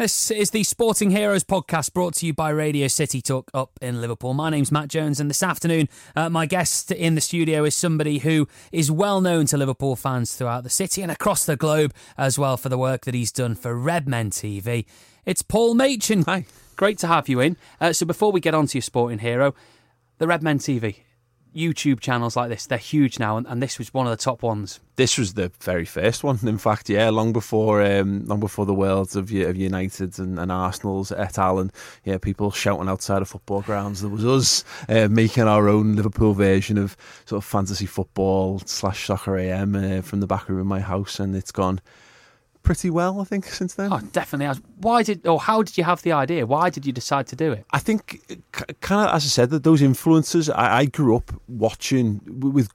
This is the Sporting Heroes podcast brought to you by Radio City Talk up in Liverpool. My name's Matt Jones, and this afternoon, uh, my guest in the studio is somebody who is well known to Liverpool fans throughout the city and across the globe as well for the work that he's done for Redmen TV. It's Paul Machin. Hi, great to have you in. Uh, so, before we get on to your sporting hero, the Redmen TV, YouTube channels like this, they're huge now, and, and, this was one of the top ones. This was the very first one, in fact, yeah, long before um, long before the worlds of, of United and, and Arsenal's et al. And yeah, people shouting outside of football grounds. There was us uh, making our own Liverpool version of sort of fantasy football slash soccer AM uh, from the back room of my house, and it's gone pretty well, I think, since then. Oh, definitely. Why did or how did you have the idea? Why did you decide to do it? I think, uh, kind of, as I said, that those influences. I, I grew up watching with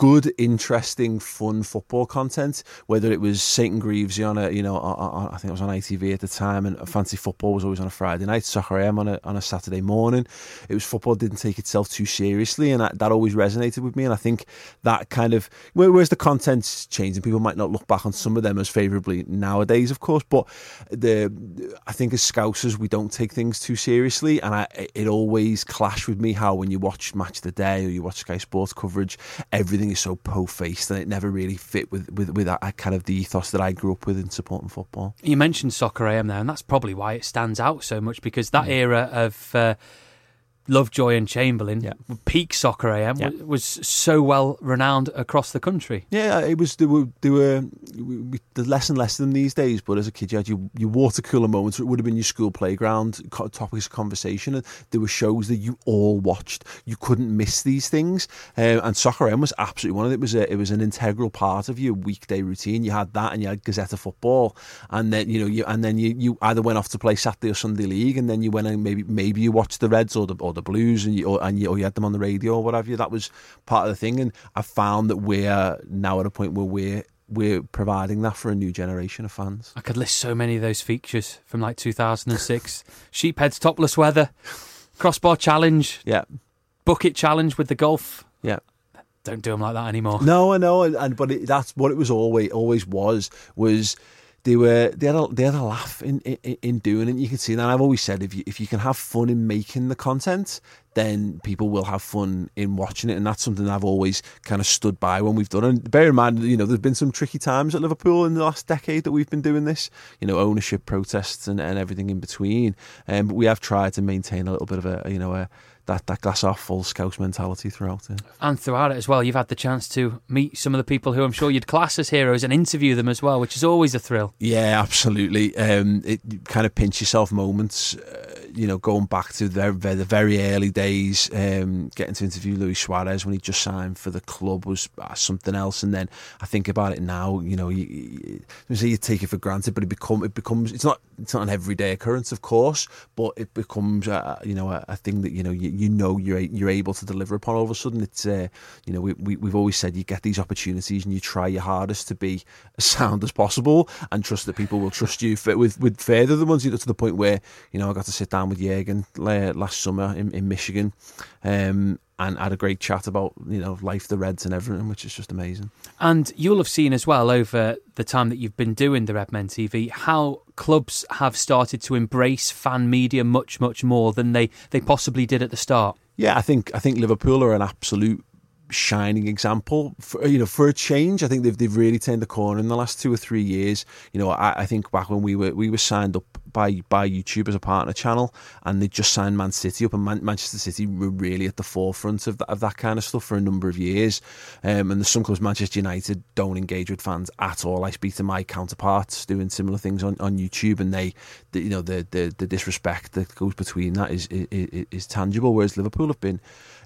good, interesting, fun football content. Whether it was Saint and Greavsie on a, you know, on, I think it was on ITV at the time, and Fancy Football was always on a Friday night. Soccer AM on a on a Saturday morning. It was football didn't take itself too seriously, and that, that always resonated with me. And I think that kind of whereas the content's changing, people might not look back on some of them as favourably nowadays, of course. But the I think as Scousers, we don't take things too seriously, and I, it always clashed with me how when you watch Match of the Day or you watch Sky Sports coverage, everything everything is so po-faced, and it never really fit with with with that kind of the ethos that I grew up with in supporting football. You mentioned soccer AM there, and that's probably why it stands out so much because that era of. Uh, Lovejoy and Chamberlain, yeah. peak soccer AM, yeah. was so well renowned across the country. Yeah, it was. There were, there were there's less and less of them these days. But as a kid, you had your, your water cooler moments. It would have been your school playground topics of conversation. And there were shows that you all watched. You couldn't miss these things. Um, and soccer AM was absolutely one of it. it was a, it was an integral part of your weekday routine. You had that, and you had Gazzetta football, and then you know you and then you, you either went off to play Saturday or Sunday league, and then you went and maybe maybe you watched the Reds or the or the the blues and you or, and you, or you had them on the radio or whatever. That was part of the thing, and I found that we're now at a point where we're we're providing that for a new generation of fans. I could list so many of those features from like 2006: Sheephead's topless weather, crossbar challenge, yeah, bucket challenge with the golf, yeah. Don't do them like that anymore. No, I know, and but it, that's what it was always always was was they were they had a, they had a laugh in, in, in doing it. You can see that. I've always said if you if you can have fun in making the content, then people will have fun in watching it, and that's something I've always kind of stood by when we've done. And bear in mind, you know, there's been some tricky times at Liverpool in the last decade that we've been doing this. You know, ownership protests and, and everything in between. Um, but we have tried to maintain a little bit of a you know a that, that glass half full Scouse mentality throughout it. And throughout it as well, you've had the chance to meet some of the people who I'm sure you'd class as heroes and interview them as well, which is always a thrill. Yeah, absolutely. Um, it kind of pinch yourself moments, uh, you know, going back to the, the very early days, um, getting to interview Luis Suarez when he just signed for the club was uh, something else. And then I think about it now, you know, you, you, you take it for granted, but it become it becomes it's not it's not an everyday occurrence, of course, but it becomes uh, you know a, a, thing that you know you, you know you're you're able to deliver upon. All of a sudden, it's uh, you know we, we we've always said you get these opportunities and you try your hardest to be as sound as possible and trust that people will trust you for, with with further the ones you know, to the point where you know I got to sit down with Jurgen last summer in, in Michigan. Um, and had a great chat about you know life, the Reds, and everything, which is just amazing. And you'll have seen as well over the time that you've been doing the Redmen TV how clubs have started to embrace fan media much, much more than they they possibly did at the start. Yeah, I think I think Liverpool are an absolute shining example for you know for a change. I think they've they've really turned the corner in the last two or three years. You know, I, I think back when we were we were signed up by by YouTube as a partner channel, and they just signed Man City up, and Man- Manchester City were really at the forefront of of that kind of stuff for a number of years. Um, and the some clubs, Manchester United, don't engage with fans at all. I speak to my counterparts doing similar things on, on YouTube, and they, the, you know, the, the the disrespect that goes between that is, is is tangible. Whereas Liverpool have been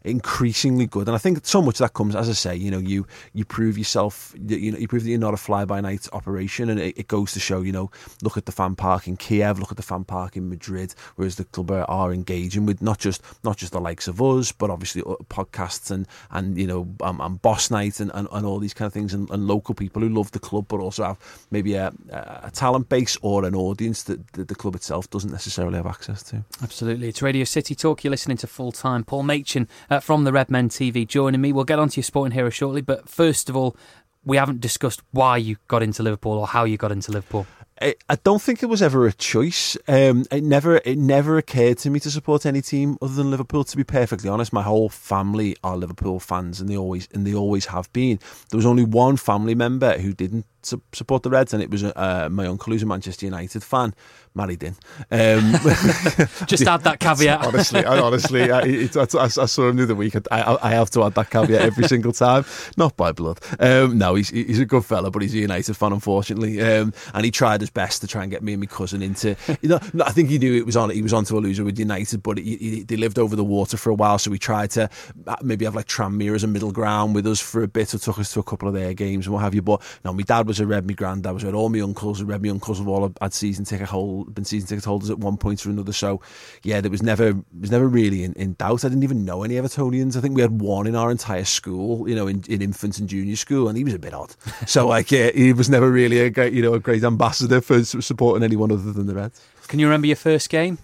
increasingly good. And I think so much of that comes, as I say, you know, you you prove yourself, you know, you prove that you're not a fly by night operation, and it, it, goes to show, you know, look at the fan park in Kiev, look at the fan park in Madrid, whereas the club are, are engaging with not just not just the likes of us, but obviously podcasts and and you know, um, and boss night and, and, and all these kind of things, and, and, local people who love the club, but also have maybe a, a talent base or an audience that, that the club itself doesn't necessarily have access to. Absolutely, it's Radio City Talk. You're listening to full time. Paul Machin uh, from the Redmen TV joining me. We'll get on to your sporting hero shortly, but first of all, we haven't discussed why you got into Liverpool or how you got into Liverpool. I, don't think it was ever a choice. Um, it never it never occurred to me to support any team other than Liverpool. To be perfectly honest, my whole family are Liverpool fans, and they always and they always have been. There was only one family member who didn't support the Reds, and it was uh, my uncle who's a Manchester United fan, married in. Um, Just add that caveat. honestly, I, honestly, I, it, I, I, saw him the other week. I, I, have to add that caveat every single time. Not by blood. Um, no, he's he's a good fella, but he's a United fan, unfortunately. Um, and he tried his best to try and get me and my cousin into. You know, I think he knew it was on. He was on to a loser with United, but he, he, they lived over the water for a while, so we tried to uh, maybe have like Tranmere as a middle ground with us for a bit. Or took us to a couple of their games and what have you. But no, my dad was a red. My granddad was red. All my uncles were red. My uncles have all had season ticket hold, been season ticket holders at one point or another. So yeah, there was never was never really in, in doubt. I didn't even know any Evertonians. I think we had one in our entire school, you know, in, in infant and junior school, and he was a bit odd. So like, yeah, he was never really a great, you know, a great ambassador for supporting anyone other than the Reds. Can you remember your first game?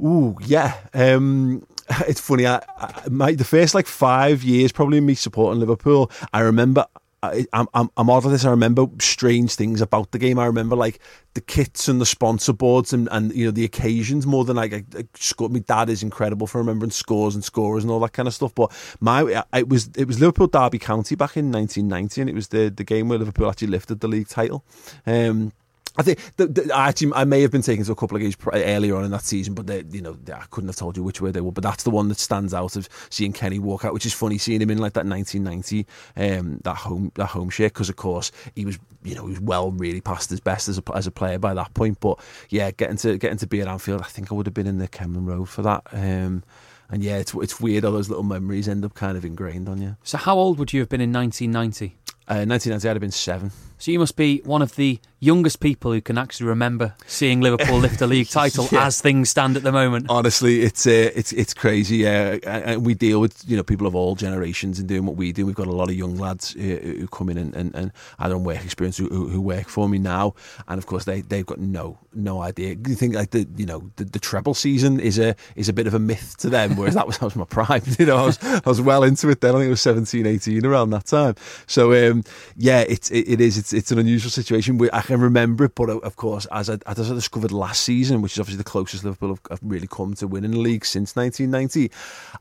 Ooh, yeah. Um, it's funny. I, I, my the first like five years, probably me supporting Liverpool. I remember I, am I'm, I'm odd at this. I remember strange things about the game. I remember like the kits and the sponsor boards and, and you know the occasions more than like I, I scored. My dad is incredible for remembering scores and scorers and all that kind of stuff. But my it was it was Liverpool Derby County back in 1990, and it was the the game where Liverpool actually lifted the league title. Um, I think the, the, actually I may have been taken to a couple of games earlier on in that season, but they, you know I couldn't have told you which way they were. But that's the one that stands out of seeing Kenny walk out, which is funny seeing him in like that 1990 um, that home that home shirt because of course he was you know he was well really past his best as a as a player by that point. But yeah, getting to getting to be at Anfield, I think I would have been in the Kemlyn Road for that. Um, and yeah, it's it's weird how those little memories end up kind of ingrained on you. So how old would you have been in 1990? Uh, 1990, I'd have been seven. So you must be one of the youngest people who can actually remember seeing Liverpool lift a league title yeah. as things stand at the moment. Honestly, it's uh, it's it's crazy. Yeah, and we deal with you know people of all generations and doing what we do. We've got a lot of young lads uh, who come in and, and, and either on work experience who, who, work for me now, and of course they they've got no no idea. You think like the you know the, the treble season is a is a bit of a myth to them, whereas that was that was my prime. You know, I was I was well into it then. I think it was 17, 18 around that time. So um, yeah, it's it, it is it's it's an unusual situation. I can remember it, but uh, of course, as I, as I discovered last season, which is obviously the closest Liverpool have, have really come to winning the league since 1990,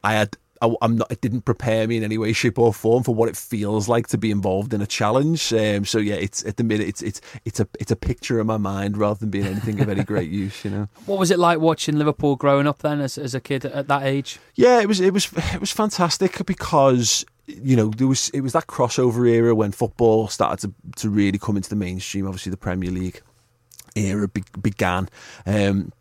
I had I, am not. It didn't prepare me in any way, shape, or form for what it feels like to be involved in a challenge. Um, so yeah, it's at the minute it's it's it's a it's a picture in my mind rather than being anything of any great use. You know. What was it like watching Liverpool growing up then, as as a kid at that age? Yeah, it was it was it was fantastic because you know, there was it was that crossover era when football started to, to really come into the mainstream. Obviously, the Premier League era be, began. Um,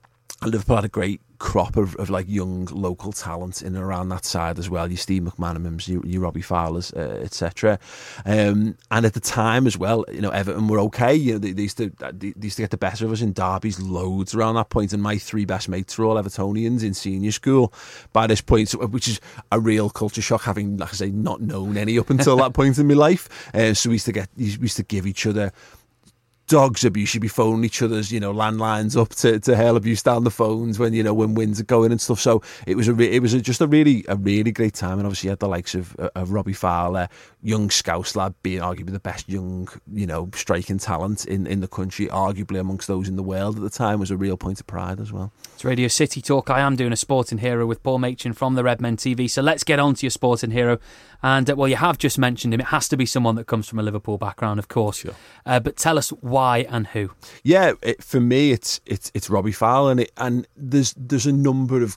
Liverpool had a great crop of, of like young local talent in and around that side as well. You Steve McManamans, you, you Robbie Fowlers, uh, etc. Um, and at the time as well, you know Everton were okay. You know they, they, used to they, used to get the better of us in derbies loads around that point. And my three best mates were all Evertonians in senior school by this point, which is a real culture shock. Having like I say, not known any up until that point in my life. Uh, so we used to get we used to give each other dogs abuse. You'd be phoning each other's, you know, landlines up to, to hail abuse down the phones when you know when winds are going and stuff. So it was a re- it was a, just a really a really great time, and obviously you had the likes of uh, of Robbie Fowler, young Scouse lad, being arguably the best young you know striking talent in in the country, arguably amongst those in the world at the time, was a real point of pride as well. It's Radio City Talk. I am doing a sporting hero with Paul Machin from the Redmen TV. So let's get on to your sporting hero. And uh, well, you have just mentioned him. It has to be someone that comes from a Liverpool background, of course. Sure. Uh, but tell us why and who. Yeah, it, for me, it's it's it's Robbie Fowler, and, it, and there's there's a number of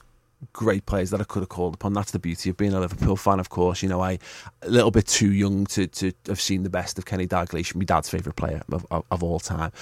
great players that I could have called upon. That's the beauty of being a Liverpool fan, of course. You know, I a little bit too young to to have seen the best of Kenny Dalglish, my dad's favourite player of, of, of all time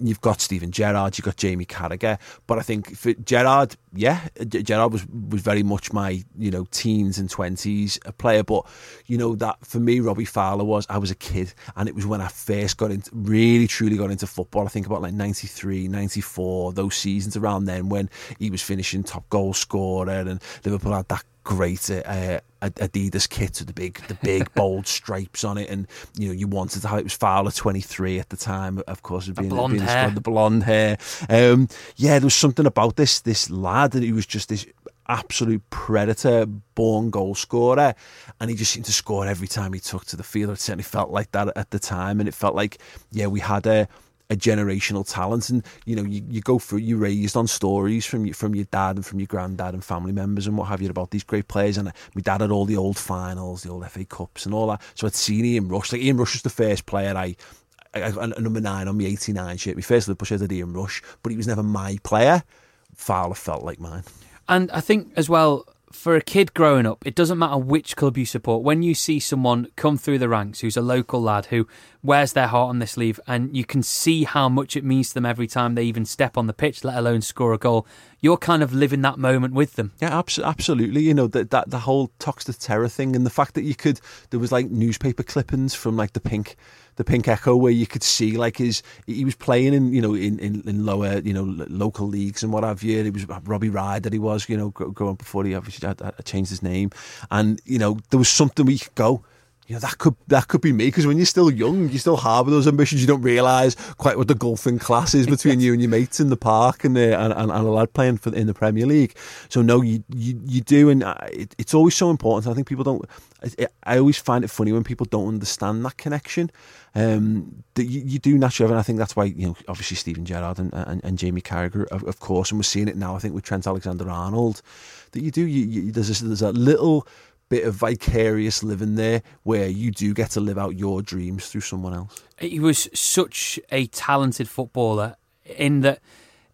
you've got Steven Gerrard, you've got Jamie Carragher, but I think for Gerrard, yeah, Gerrard was was very much my you know teens and twenties player, but you know that for me, Robbie Fowler was I was a kid, and it was when I first got into really truly got into football. I think about like 93, 94, those seasons around then when he was finishing top goal scorer, and Liverpool had that great uh, Adidas kit with the big, the big bold stripes on it, and you know you wanted to have it was Fowler twenty three at the time, of course, being, blonde being hair. the blonde hair. Um, yeah, there was something about this this lad, and he was just this absolute predator, born goal scorer, and he just seemed to score every time he took to the field. It certainly felt like that at the time, and it felt like yeah, we had a a generational talent. And you know, you, you go through, you raised on stories from you, from your dad and from your granddad and family members and what have you about these great players. And my dad had all the old finals, the old FA Cups, and all that. So I'd seen Ian Rush. Like Ian Rush was the first player I. I a number nine on my 89 shirt. My first Liverpool shirt had Ian Rush, but he was never my player. Fowler felt like mine. And I think as well, for a kid growing up, it doesn't matter which club you support. When you see someone come through the ranks who's a local lad who wears their heart on their sleeve, and you can see how much it means to them every time they even step on the pitch, let alone score a goal, you're kind of living that moment with them. Yeah, absolutely. You know that that the whole Toxteth Terror thing, and the fact that you could there was like newspaper clippings from like the pink the Pink Echo where you could see like his he was playing in you know in, in, in lower you know local leagues and what have you. It was Robbie Ryder that he was you know growing before he obviously had, had changed his name, and you know there was something we could go you know, that could that could be me because when you're still young, you still harbour those ambitions. You don't realise quite what the golfing class is between you and your mates in the park and, uh, and, and, and a lad playing for in the Premier League. So no, you you, you do, and it, it's always so important. I think people don't. I, I always find it funny when people don't understand that connection. Um, that you, you, do naturally, and I think that's why you know, obviously Steven Gerrard and, and, and Jamie Carragher, of, of, course, and we're seeing it now. I think with Trent Alexander-Arnold, that you do. You, you, there's a, there's a little bit of vicarious living there where you do get to live out your dreams through someone else. He was such a talented footballer in that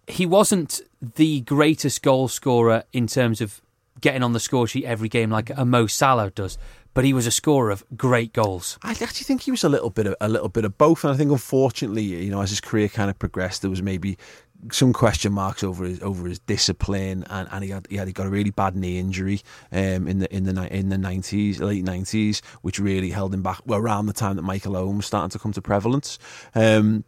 he wasn't the greatest goal scorer in terms of getting on the score sheet every game like a Mo Salah does, but he was a scorer of great goals. I actually think he was a little bit of a little bit of both, and I think unfortunately, you know, as his career kind of progressed, there was maybe some question marks over his over his discipline, and, and he had he had he got a really bad knee injury um, in the in the in the nineties, late nineties, which really held him back. Well, around the time that Michael Owen was starting to come to prevalence. Um,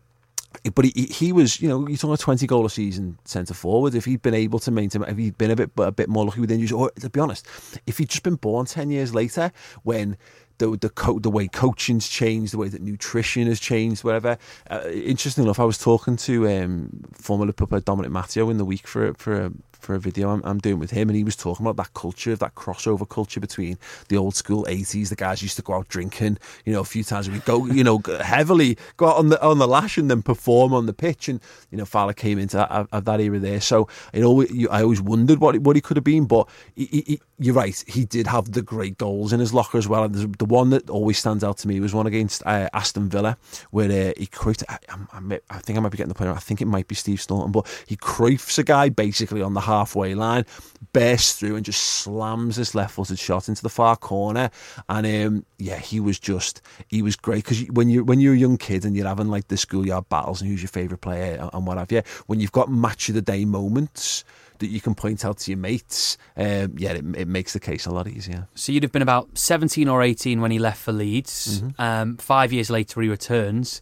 but he, he was, you know, you're talking a 20 goal a season centre forward. If he'd been able to maintain, if he'd been a bit a bit more lucky with injuries, or to be honest, if he'd just been born 10 years later when the the co- the way coaching's changed, the way that nutrition has changed, whatever. Uh, interesting enough, I was talking to um, former Liverpool Dominic Matteo in the week for for a, for a video I'm, I'm, doing with him, and he was talking about that culture, that crossover culture between the old school '80s. The guys used to go out drinking, you know, a few times week, go, you know, heavily go out on the on the lash and then perform on the pitch. And you know, Fowler came into that, of that era there. So it always, I always wondered what what he could have been, but he, he, you're right, he did have the great goals in his locker as well. And the one that always stands out to me was one against uh, Aston Villa, where uh, he created. I, I, I, think I might be getting the player. I think it might be Steve Staunton, but he Cruyffs a guy basically on the halfway line, bursts through and just slams this left-footed shot into the far corner. And um, yeah, he was just he was great because when you when you're a young kid and you're having like the schoolyard battles and who's your favourite player and what have you, when you've got match of the day moments that you can point out to your mates, um, yeah, it, it, makes the case a lot easier. So you'd have been about 17 or 18 when he left for Leeds. Mm-hmm. Um, five years later, he returns.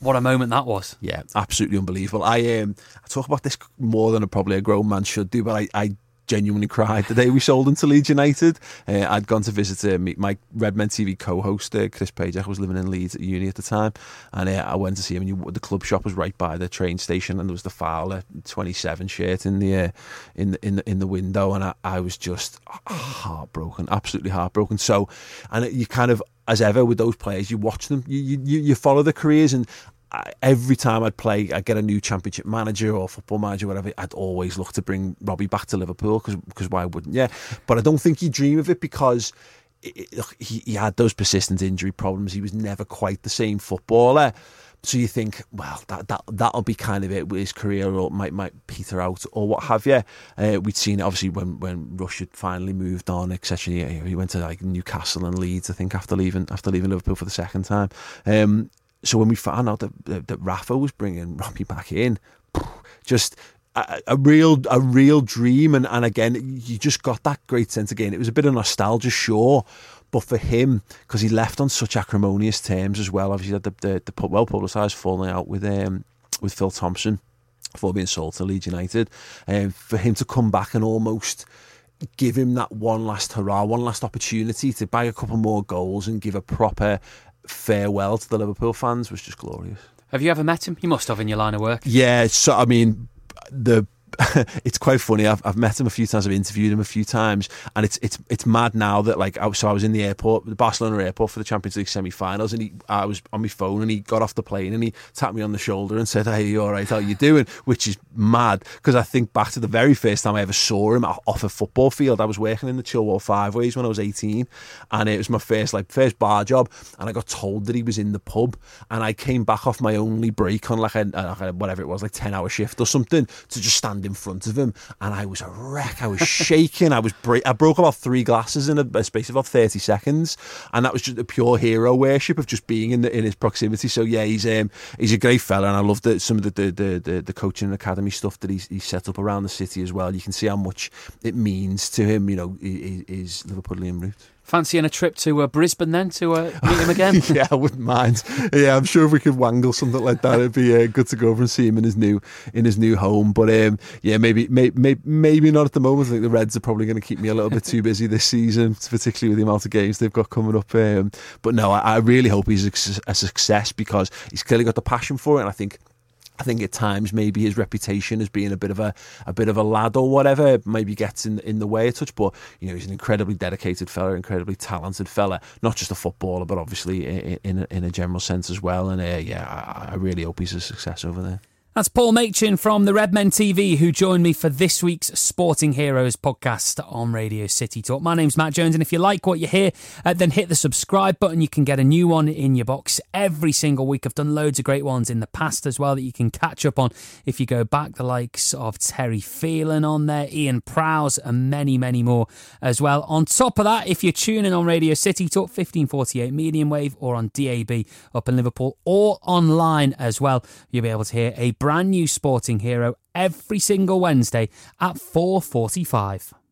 What a moment that was! Yeah, absolutely unbelievable. I um, I talk about this more than a, probably a grown man should do, but I, I genuinely cried the day we sold into Leeds United. Uh, I'd gone to visit uh, my Redmen TV co-host uh, Chris Page. I was living in Leeds at uni at the time, and uh, I went to see him. And the club shop was right by the train station, and there was the Fowler 27 shirt in the uh, in the, in the in the window, and I, I was just heartbroken, absolutely heartbroken. So, and you kind of as ever with those players, you watch them, you you, you follow the careers, and every time I'd play, I'd get a new championship manager or football manager, whatever. I'd always look to bring Robbie back to Liverpool because why wouldn't you? But I don't think he dream of it because it, he, he had those persistent injury problems. He was never quite the same footballer. So you think, well, that that that'll be kind of it with his career, or might might peter out, or what have you. Uh, we'd seen it obviously when when Rush had finally moved on, etc. He, he went to like Newcastle and Leeds, I think, after leaving after leaving Liverpool for the second time. Um, so when we found out that, that, that Rafa was bringing Robbie back in, just a, a, real a real dream. And, and again, you just got that great sense again. It was a bit of nostalgia, sure. But for him, because he left on such acrimonious terms as well, obviously had the, the, the well publicised falling out with um, with Phil Thompson before being sold to Leeds United, and um, for him to come back and almost give him that one last hurrah, one last opportunity to buy a couple more goals and give a proper farewell to the Liverpool fans was just glorious. Have you ever met him? You must have in your line of work. Yeah, so I mean, the it's quite funny. I've, I've met him a few times. I've interviewed him a few times, and it's it's it's mad now that like I, so I was in the airport, the Barcelona airport for the Champions League semi-finals, and he I was on my phone, and he got off the plane, and he tapped me on the shoulder and said, "Hey, you all right? How you doing?" Which is mad because I think back to the very first time I ever saw him off a football field. I was working in the Childwall Fiveways when I was eighteen, and it was my first like first bar job, and I got told that he was in the pub, and I came back off my only break on like a, uh, a whatever it was, like ten hour shift or something, to just stand in front of him, and I was a wreck. I was shaking. I was break. I broke about three glasses in a, a, space of about thirty seconds, and that was just a pure hero worship of just being in the, in his proximity. So yeah, he's um, he's a great fella, and I love that some of the the, the the, the coaching academy stuff that he's, he's set up around the city as well. You can see how much it means to him. You know, his Liverpoolian roots. Fancying a trip to uh, Brisbane then to uh, meet him again? yeah, I wouldn't mind. Yeah, I'm sure if we could wangle something like that, it'd be uh, good to go over and see him in his new in his new home. But um, yeah, maybe, maybe maybe not at the moment. I think the Reds are probably going to keep me a little bit too busy this season, particularly with the amount of games they've got coming up. Um, but no, I, I, really hope he's a, a success because he's clearly got the passion for it, and I think I think at times maybe his reputation as being a bit of a a bit of a lad or whatever maybe gets in in the way a touch. But you know he's an incredibly dedicated fella, incredibly talented fella, not just a footballer, but obviously in in a, in a general sense as well. And uh, yeah, I, I really hope he's a success over there. That's Paul Machin from the Redmen TV who joined me for this week's Sporting Heroes podcast on Radio City Talk. My name's Matt Jones, and if you like what you hear, uh, then hit the subscribe button. You can get a new one in your box every single week. I've done loads of great ones in the past as well that you can catch up on if you go back. The likes of Terry Phelan on there, Ian Prowse, and many, many more as well. On top of that, if you're tuning on Radio City Talk 1548 medium wave or on DAB up in Liverpool or online as well, you'll be able to hear a brand new sporting hero every single Wednesday at 4:45.